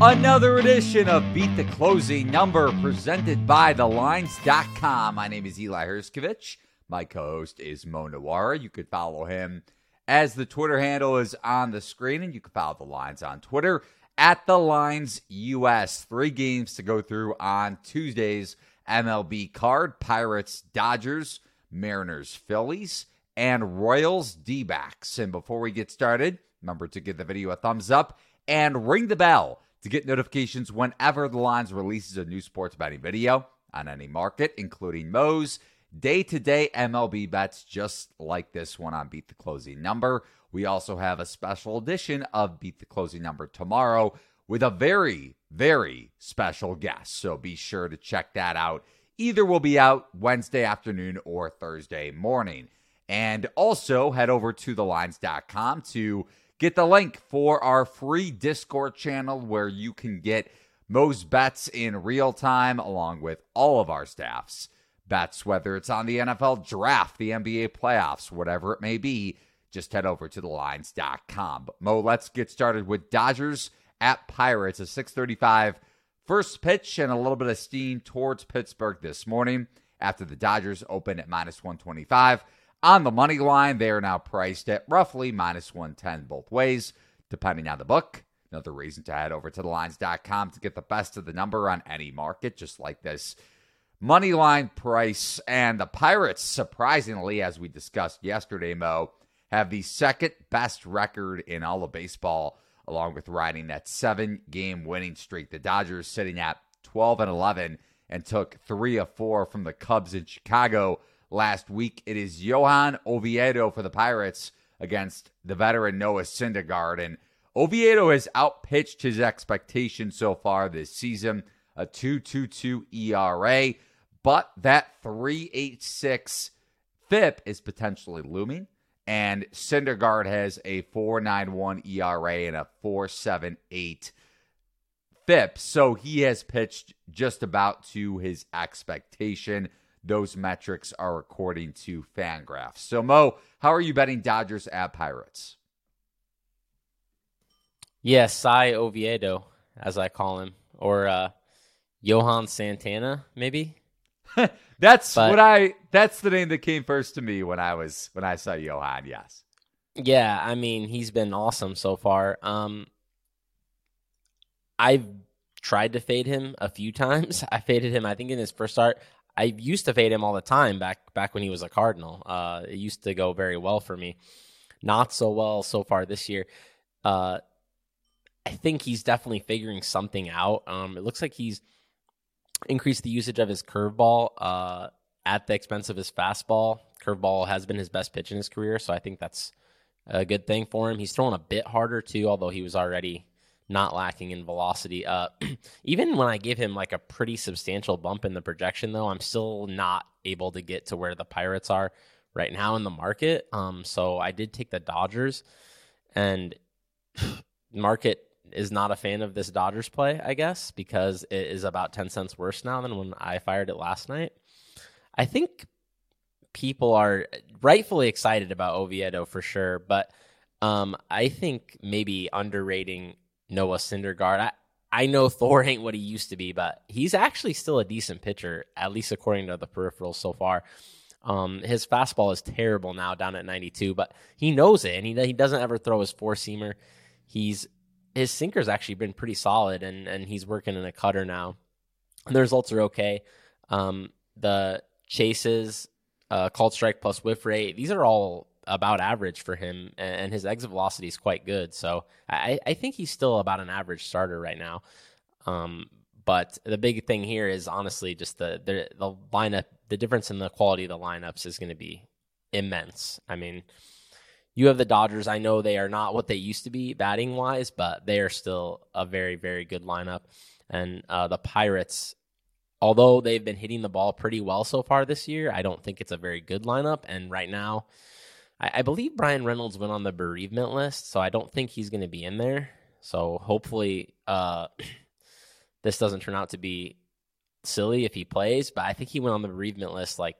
Another edition of Beat the Closing Number presented by TheLines.com. My name is Eli Hershkovich. My co host is Mo Nuwwarah. You could follow him as the Twitter handle is on the screen, and you can follow the lines on Twitter at the. Three games to go through on Tuesday's MLB card Pirates, Dodgers, Mariners, Phillies, and Royals, D backs. And before we get started, remember to give the video a thumbs up and ring the bell to get notifications whenever the Lines releases a new sports betting video on any market, including Mo's day to day MLB bets, just like this one on Beat the Closing Number. We also have a special edition of Beat the Closing Number tomorrow with a very, very special guest. So be sure to check that out. Either will be out Wednesday afternoon or Thursday morning. And also head over to thelines.com to get the link for our free Discord channel where you can get most bets in real time along with all of our staffs bets, whether it's on the NFL draft, the NBA playoffs, whatever it may be just head over to thelines.com. But Mo, let's get started with Dodgers at Pirates, a 635 first pitch and a little bit of steam towards Pittsburgh this morning after the Dodgers open at minus 125. On the money line, they are now priced at roughly minus 110 both ways, depending on the book. Another reason to head over to thelines.com to get the best of the number on any market, just like this money line price. And the Pirates, surprisingly, as we discussed yesterday, Mo, have the second best record in all of baseball, along with riding that seven game winning streak. The Dodgers sitting at 12 and 11 and took three of four from the Cubs in Chicago last week. It is Johan Oviedo for the Pirates against the veteran Noah Syndergaard. And Oviedo has outpitched his expectations so far this season, a 2.22 ERA, but that 3.86 FIP is potentially looming. And Syndergaard has a 4.91 ERA and a 4.78 FIP. So he has pitched just about to his expectation. Those metrics are according to Fangraphs. So, Mo, how are you betting Dodgers at Pirates? Yes, Cy Oviedo, as I call him, or uh, Johan Santana, maybe. that's but, what I. That's the name that came first to me when I was when I saw Johan. Yes. Yeah, I mean he's been awesome so far. Um, I've tried to fade him a few times. I faded him. I think in his first start. I used to fade him all the time back back when he was a Cardinal. Uh, it used to go very well for me. Not so well so far this year. Uh, I think he's definitely figuring something out. Um, it looks like he's increased the usage of his curveball uh, at the expense of his fastball. Curveball has been his best pitch in his career, so I think that's a good thing for him. He's throwing a bit harder too, although he was already not lacking in velocity. Uh, even when I give him like a pretty substantial bump in the projection, though, I'm still not able to get to where the Pirates are right now in the market. Um, so I did take the Dodgers, and market is not a fan of this Dodgers play, I guess, because it is about 10 cents worse now than when I fired it last night. I think people are rightfully excited about Oviedo for sure, but um, I think maybe underrating Noah Syndergaard. I, I know Thor ain't what he used to be, but he's actually still a decent pitcher, at least according to the peripherals so far. Um, his fastball is terrible now, down at 92, but he knows it, and he he doesn't ever throw his four seamer. He's his sinker's actually been pretty solid, and and he's working in a cutter now. And the results are okay. Um, the chases, uh, called strike plus whiff rate, these are all about average for him, and his exit velocity is quite good. So I, I think he's still about an average starter right now. Um, but the big thing here is honestly just the, the the lineup. The difference in the quality of the lineups is going to be immense. I mean, you have the Dodgers. I know they are not what they used to be batting wise, but they are still a very, very good lineup. And uh, the Pirates, although they've been hitting the ball pretty well so far this year, I don't think it's a very good lineup. And right now, I, I believe Bryan Reynolds went on the bereavement list, so I don't think he's going to be in there. So hopefully, uh, this doesn't turn out to be silly if he plays. But I think he went on the bereavement list like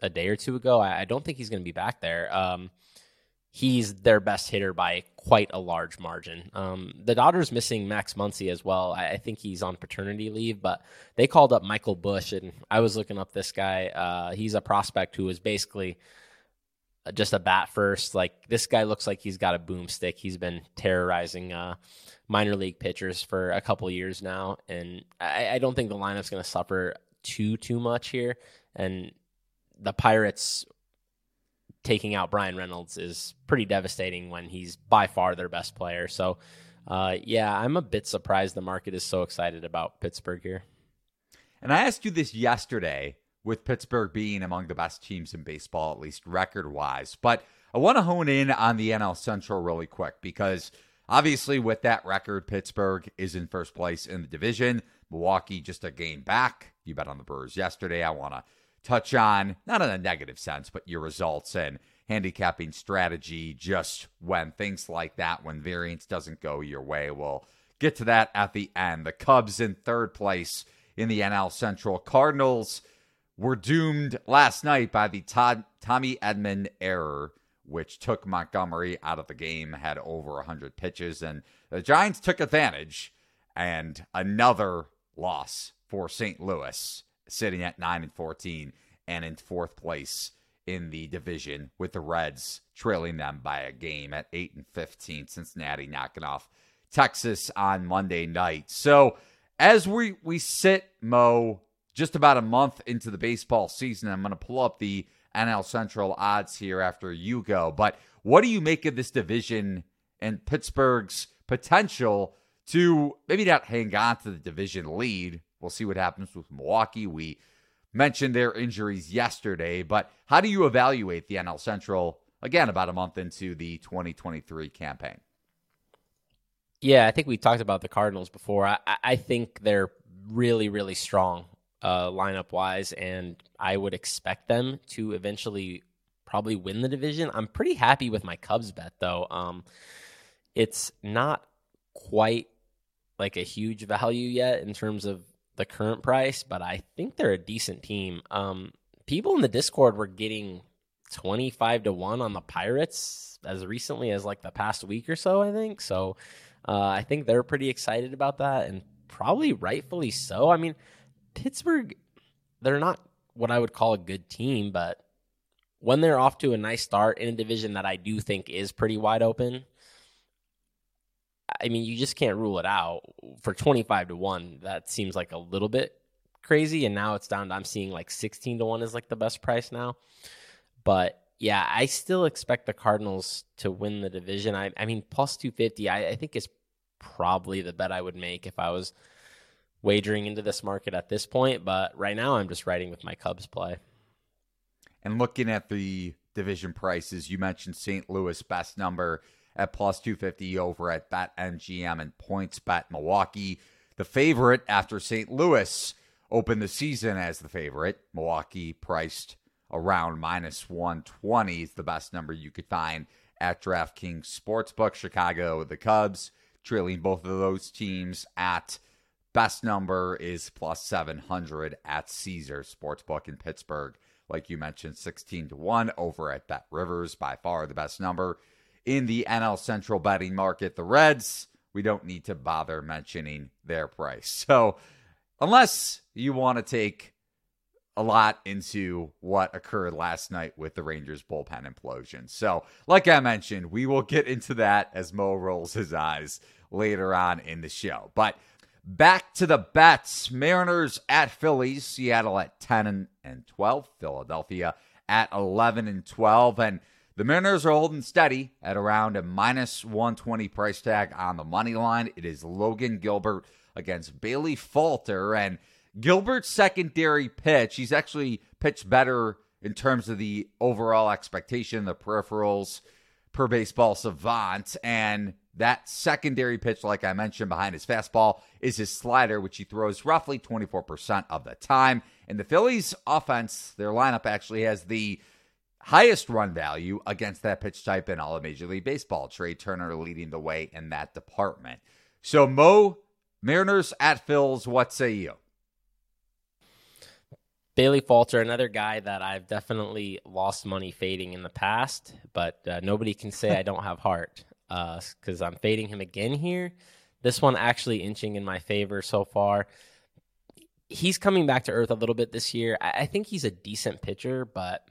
a day or two ago. I, I don't think he's going to be back there. Um, he's their best hitter by quite a large margin. Um, the Dodgers missing Max Muncy as well. I, I, think he's on paternity leave, but they called up Michael Busch, and I was looking up this guy. Uh, he's a prospect who is basically just a bat first. Like this guy looks like he's got a boomstick. He's been terrorizing uh, minor league pitchers for a couple years now, and I, I don't think the lineup's going to suffer too too much here. And the Pirates taking out Bryan Reynolds is pretty devastating when he's by far their best player. So, uh, yeah, I'm a bit surprised the market is so excited about Pittsburgh here. And I asked you this yesterday with Pittsburgh being among the best teams in baseball, at least record wise. But I want to hone in on the NL Central really quick because obviously, with that record, Pittsburgh is in first place in the division. Milwaukee just a game back. You bet on the Brewers yesterday. I want to touch on, not in a negative sense, but your results and handicapping strategy just when things like that, when variance doesn't go your way. We'll get to that at the end. The Cubs in third place in the NL Central. Cardinals were doomed last night by the Todd, Tommy Edman error, which took Montgomery out of the game, had over 100 pitches, and the Giants took advantage. And another loss for St. Louis sitting at 9 and 14 and in fourth place in the division with the Reds trailing them by a game at 8 and 15 Cincinnati knocking off Texas on Monday night. So, as we we sit Mo just about a month into the baseball season, I'm going to pull up the NL Central odds here after you go. But what do you make of this division and Pittsburgh's potential to maybe not hang on to the division lead We'll see what happens with Milwaukee. We mentioned their injuries yesterday, but how do you evaluate the NL Central again about a month into the 2023 campaign? Yeah, I think we talked about the Cardinals before. I, I think they're really, really strong uh, lineup wise, and I would expect them to eventually probably win the division. I'm pretty happy with my Cubs bet, though. Um, it's not quite like a huge value yet in terms of the current price, but I think they're a decent team. Um, people in the Discord were getting 25 to 1 on the Pirates as recently as like the past week or so, I think. So uh, I think they're pretty excited about that and probably rightfully so. I mean, Pittsburgh, they're not what I would call a good team, but when they're off to a nice start in a division that I do think is pretty wide open, I mean, you just can't rule it out for 25 to 1. That seems like a little bit crazy. And now it's down to, I'm seeing like 16 to 1 is like the best price now. But yeah, I still expect the Cardinals to win the division. I, I mean, plus 250, I, I think is probably the bet I would make if I was wagering into this market at this point. But right now, I'm just riding with my Cubs play. And looking at the division prices, you mentioned St. Louis best number at plus 250 over at BetMGM and points PointsBet Milwaukee. The favorite after St. Louis opened the season as the favorite. Milwaukee priced around minus 120 is the best number you could find at DraftKings Sportsbook. Chicago, with the Cubs, trailing both of those teams at best number is plus 700 at Caesar Sportsbook in Pittsburgh. Like you mentioned, 16 to 1 over at BetRivers, by far the best number in the NL Central betting market. The Reds, we don't need to bother mentioning their price. So, unless you want to take a lot into what occurred last night with the Rangers bullpen implosion. So, like I mentioned, we will get into that as Mo rolls his eyes later on in the show. But back to the bets Mariners at Phillies, Seattle at 10 and 12, Philadelphia at 11 and 12. And the Mariners are holding steady at around a minus 120 price tag on the money line. It is Logan Gilbert against Bailey Falter. And Gilbert's secondary pitch, he's actually pitched better in terms of the overall expectation, the peripherals per baseball savant. And that secondary pitch, like I mentioned, behind his fastball is his slider, which he throws roughly 24% of the time. And the Phillies offense, their lineup actually has the highest run value against that pitch type in all of Major League Baseball. Trea Turner leading the way in that department. So, Mo, Mariners at Phil's, what say you? Bailey Falter, another guy that I've definitely lost money fading in the past, but uh, nobody can say I don't have heart because uh, I'm fading him again here. This one actually inching in my favor so far. He's coming back to earth a little bit this year. I, I think he's a decent pitcher, but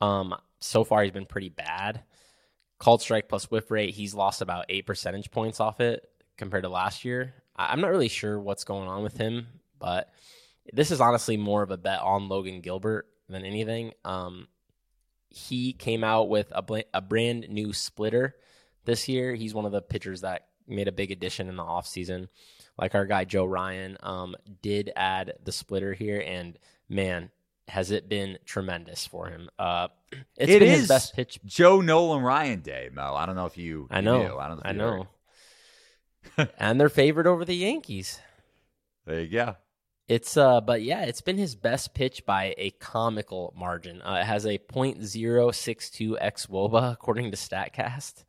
um, so far he's been pretty bad. Called strike plus whiff rate, he's lost about eight percentage points off it compared to last year. I, I'm not really sure what's going on with him, but this is honestly more of a bet on Logan Gilbert than anything. Um, he came out with a, bl- a brand new splitter this year. He's one of the pitchers that made a big addition in the offseason. Like our guy Joe Ryan um, did add the splitter here, and man, has it been tremendous for him. Uh, it's it been is his best pitch. Joe Nolan Ryan Day, Mo. I don't know if you. I know. knew. I don't know. I know. and they're favored over the Yankees. There you go. It's uh, but yeah, it's been his best pitch by a comical margin. Uh, it has a .062 x woba according to Statcast,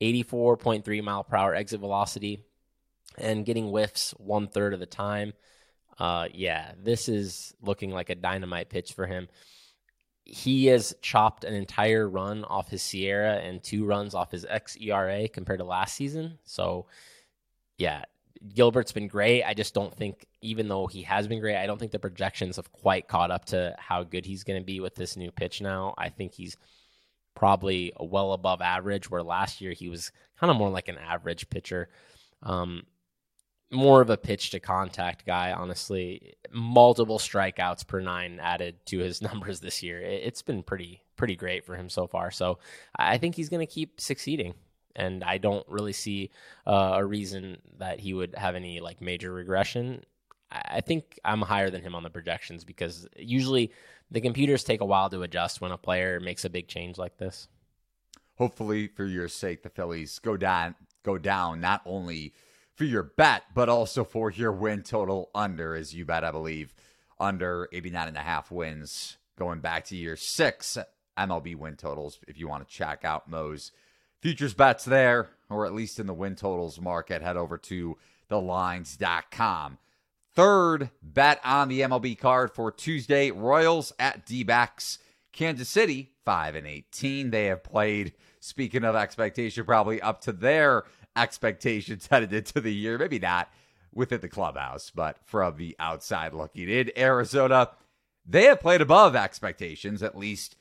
84.3 mile per hour exit velocity, and getting whiffs one third of the time. Uh, yeah, this is looking like a dynamite pitch for him. He has chopped an entire run off his SIERA and two runs off his xERA compared to last season. So, yeah, Gilbert's been great. I just don't think, even though he has been great, I don't think the projections have quite caught up to how good he's going to be with this new pitch now. I think he's probably well above average, where last year he was kind of more like an average pitcher. Um, more of a pitch to contact guy, honestly. Multiple strikeouts per nine added to his numbers this year. It's been pretty pretty great for him so far. So I think he's going to keep succeeding and I don't really see uh, a reason that he would have any like major regression. I think I'm higher than him on the projections because usually the computers take a while to adjust when a player makes a big change like this. Hopefully, for your sake, the Phillies go down, go down not only for your bet but also for your win total under, as you bet, I believe, under 89 and a half wins going back to year six MLB win totals. If you want to check out Mo's futures bets there, or at least in the win totals market, head over to thelines.com. Third bet on the MLB card for Tuesday Royals at D backs. Kansas City, 5 and 18. They have played, speaking of expectation, probably up to their expectations headed into the year. Maybe not within the clubhouse, but from the outside looking in. Arizona, they have played above expectations, at least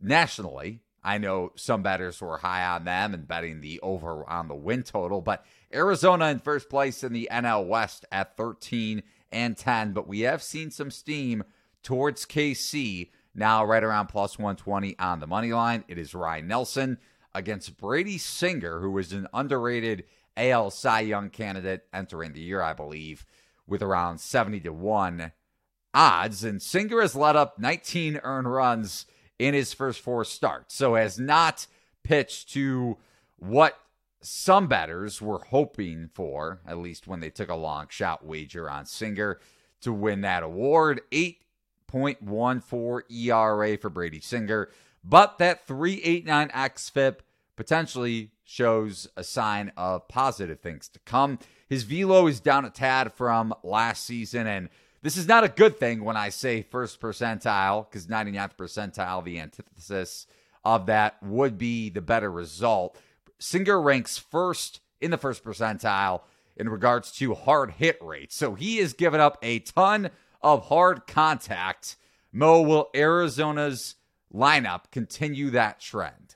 nationally. I know some bettors were high on them and betting the over on the win total, but Arizona in first place in the NL West at 13 and 10. But we have seen some steam towards KC now right around plus 120 on the money line. It is Ryan Nelson against Brady Singer, who was an underrated AL Cy Young candidate entering the year, I believe, with around 70 to 1 odds. And Singer has let up 19 earned runs in his first four starts. So has not pitched to what some batters were hoping for, at least when they took a long shot wager on Singer to win that award. 8.14 ERA for Brady Singer. But that 389 XFIP potentially shows a sign of positive things to come. His velo is down a tad from last season, and this is not a good thing when I say first percentile, because 99th percentile, the antithesis of that would be the better result. Singer ranks first in the first percentile in regards to hard hit rate. So he has given up a ton of hard contact. Mo, will Arizona's lineup continue that trend?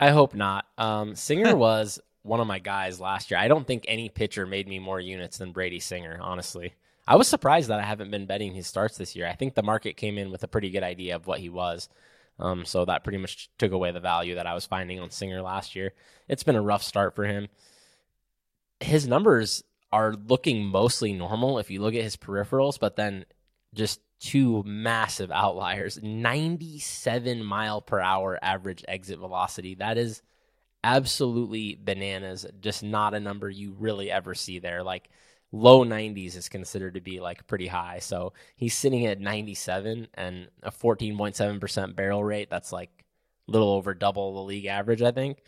I hope not. Um, Singer was one of my guys last year. I don't think any pitcher made me more units than Brady Singer, honestly. I was surprised that I haven't been betting his starts this year. I think the market came in with a pretty good idea of what he was. Um, so that pretty much took away the value that I was finding on Singer last year. It's been a rough start for him. His numbers are looking mostly normal if you look at his peripherals, but then just two massive outliers 97 mile per hour average exit velocity. That is absolutely bananas. Just not a number you really ever see there. Like low 90s is considered to be like pretty high. So he's sitting at 97 and a 14.7% barrel rate. That's like a little over double the league average, I think.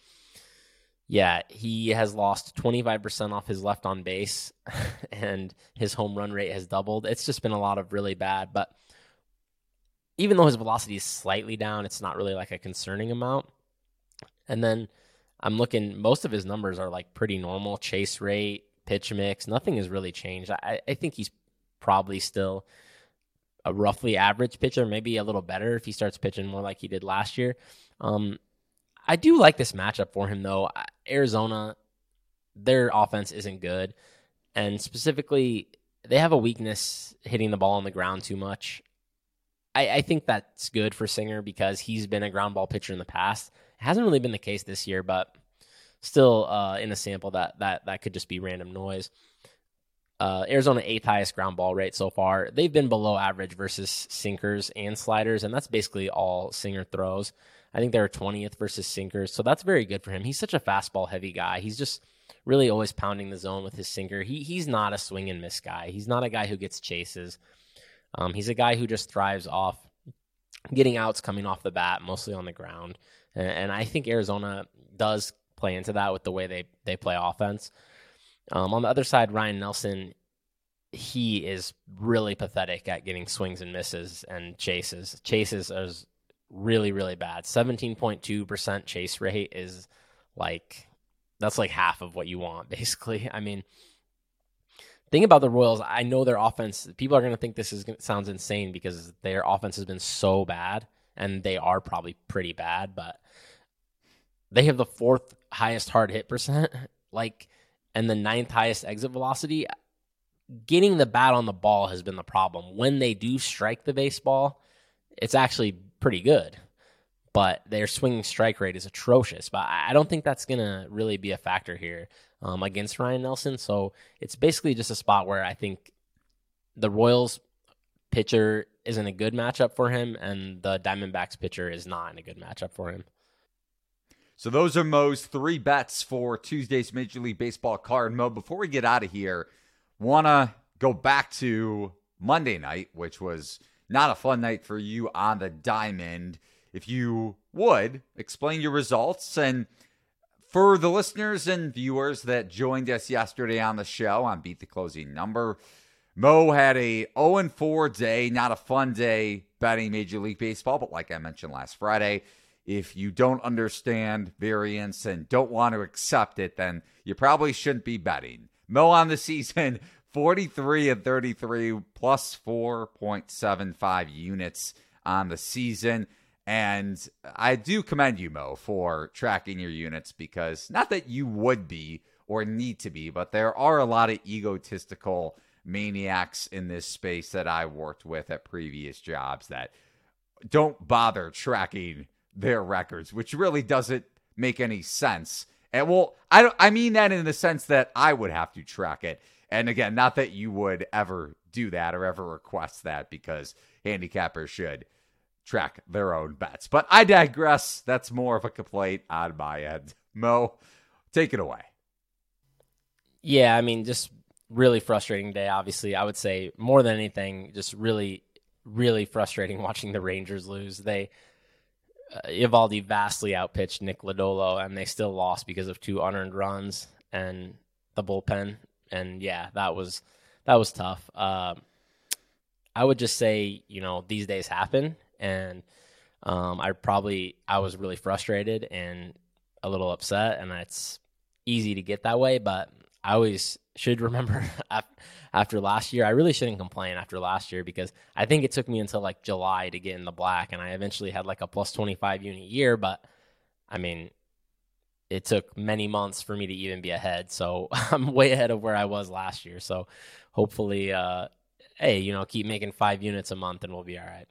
Yeah, he has lost 25% off his left on base and his home run rate has doubled. It's just been a lot of really bad, but even though his velocity is slightly down, it's not really like a concerning amount. And then I'm looking, most of his numbers are like pretty normal chase rate, pitch mix. Nothing has really changed. I, I think he's probably still a roughly average pitcher, maybe a little better if he starts pitching more like he did last year. Um, I do like this matchup for him, though. Arizona, their offense isn't good. And specifically, they have a weakness hitting the ball on the ground too much. I, I think that's good for Singer because he's been a ground ball pitcher in the past. Hasn't really been the case this year, but still uh, in a sample that that that could just be random noise. Uh, Arizona eighth highest ground ball rate so far. They've been below average versus sinkers and sliders, and that's basically all Singer throws. I think they're 20th versus sinkers, so that's very good for him. He's such a fastball heavy guy. He's just really always pounding the zone with his sinker. He he's not a swing and miss guy. He's not a guy who gets chases. Um, he's a guy who just thrives off getting outs coming off the bat, mostly on the ground. And, and I think Arizona does play into that with the way they they play offense. Um, on the other side, Ryan Nelson, he is really pathetic at getting swings and misses and chases. Chases is really really bad. Seventeen point two percent chase rate is like that's like half of what you want basically. I mean, thing about the Royals, I know their offense. People are going to think this is sounds insane because their offense has been so bad, and they are probably pretty bad. But they have the fourth highest hard hit percent, like, and the ninth highest exit velocity. Getting the bat on the ball has been the problem. When they do strike the baseball, it's actually pretty good but their swinging strike rate is atrocious. But I don't think that's going to really be a factor here um, against Ryan Nelson. So it's basically just a spot where I think the Royals pitcher isn't a good matchup for him, and the Diamondbacks pitcher is not in a good matchup for him. So those are Mo's three bets for Tuesday's Major League Baseball card. Mo, before we get out of here, wanna go back to Monday night, which was not a fun night for you on the diamond if you would explain your results and for the listeners and viewers that joined us yesterday on the show on Beat the Closing Number, Mo had a 0 4 day, not a fun day betting Major League Baseball, but like I mentioned last Friday, if you don't understand variance and don't want to accept it, then you probably shouldn't be betting. Mo on the season, 43 and 33, plus 4.75 units on the season. And I do commend you, Mo, for tracking your units because not that you would be or need to be, but there are a lot of egotistical maniacs in this space that I worked with at previous jobs that don't bother tracking their records, which really doesn't make any sense. And well, I don't, I mean that in the sense that I would have to track it. And again, not that you would ever do that or ever request that because handicappers should track their own bets. But I digress. That's more of a complaint on my end. Mo, take it away. Yeah, I mean, just really frustrating day, obviously. I would say more than anything, just really, really frustrating watching the Rangers lose. They, uh, Eovaldi vastly outpitched Nick Lodolo, and they still lost because of two unearned runs and the bullpen. And yeah, that was that was tough. Uh, I would just say, you know, these days happen, and um, I probably I was really frustrated and a little upset, and it's easy to get that way. But I always should remember after last year. I really shouldn't complain after last year because I think it took me until like July to get in the black, and I eventually had like a plus twenty five unit year. But I mean, it took many months for me to even be ahead. So I'm way ahead of where I was last year. So hopefully, uh, hey, you know, keep making five units a month, and we'll be all right.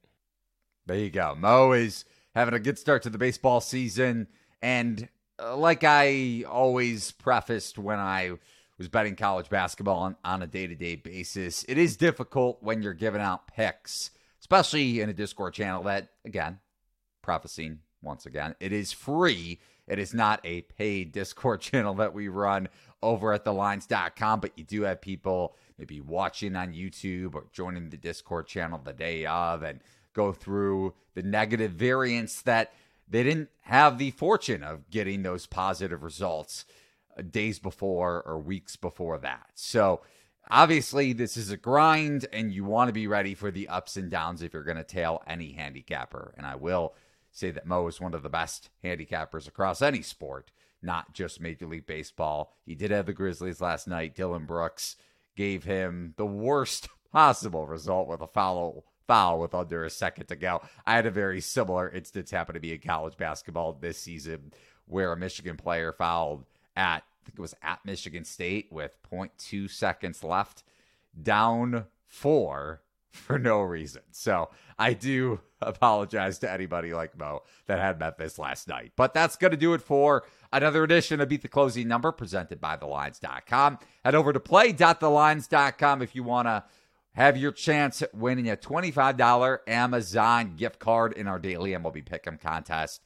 There you go. Mo is having a good start to the baseball season. And uh, like I always prefaced when I was betting college basketball on, on a day to day basis, it is difficult when you're giving out picks, especially in a Discord channel that, again, prefacing once again, it is free. It is not a paid Discord channel that we run over at thelines.com, but you do have people maybe watching on YouTube or joining the Discord channel the day of and go through the negative variance that they didn't have the fortune of getting those positive results days before or weeks before that. So, obviously, this is a grind, and you want to be ready for the ups and downs if you're going to tail any handicapper. And I will say that Mo is one of the best handicappers across any sport, not just Major League Baseball. He did have the Grizzlies last night. Dillon Brooks gave him the worst possible result with a foul foul with under a second to go. I had a very similar instance happen to be in college basketball this season where a Michigan player fouled at think it was at Michigan State with 0.2 seconds left, down four for no reason. So I do apologize to anybody like Mo that had Memphis last night. But that's going to do it for another edition of Beat the Closing Number presented by TheLines.com. Head over to play.thelines.com if you want to have your chance at winning a $25 Amazon gift card in our daily MLB Pick'em contest.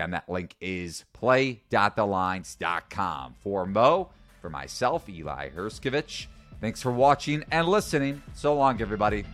Again, that link is play.thelines.com. For Mo, for myself, Eli Hershkovich, thanks for watching and listening. So long, everybody.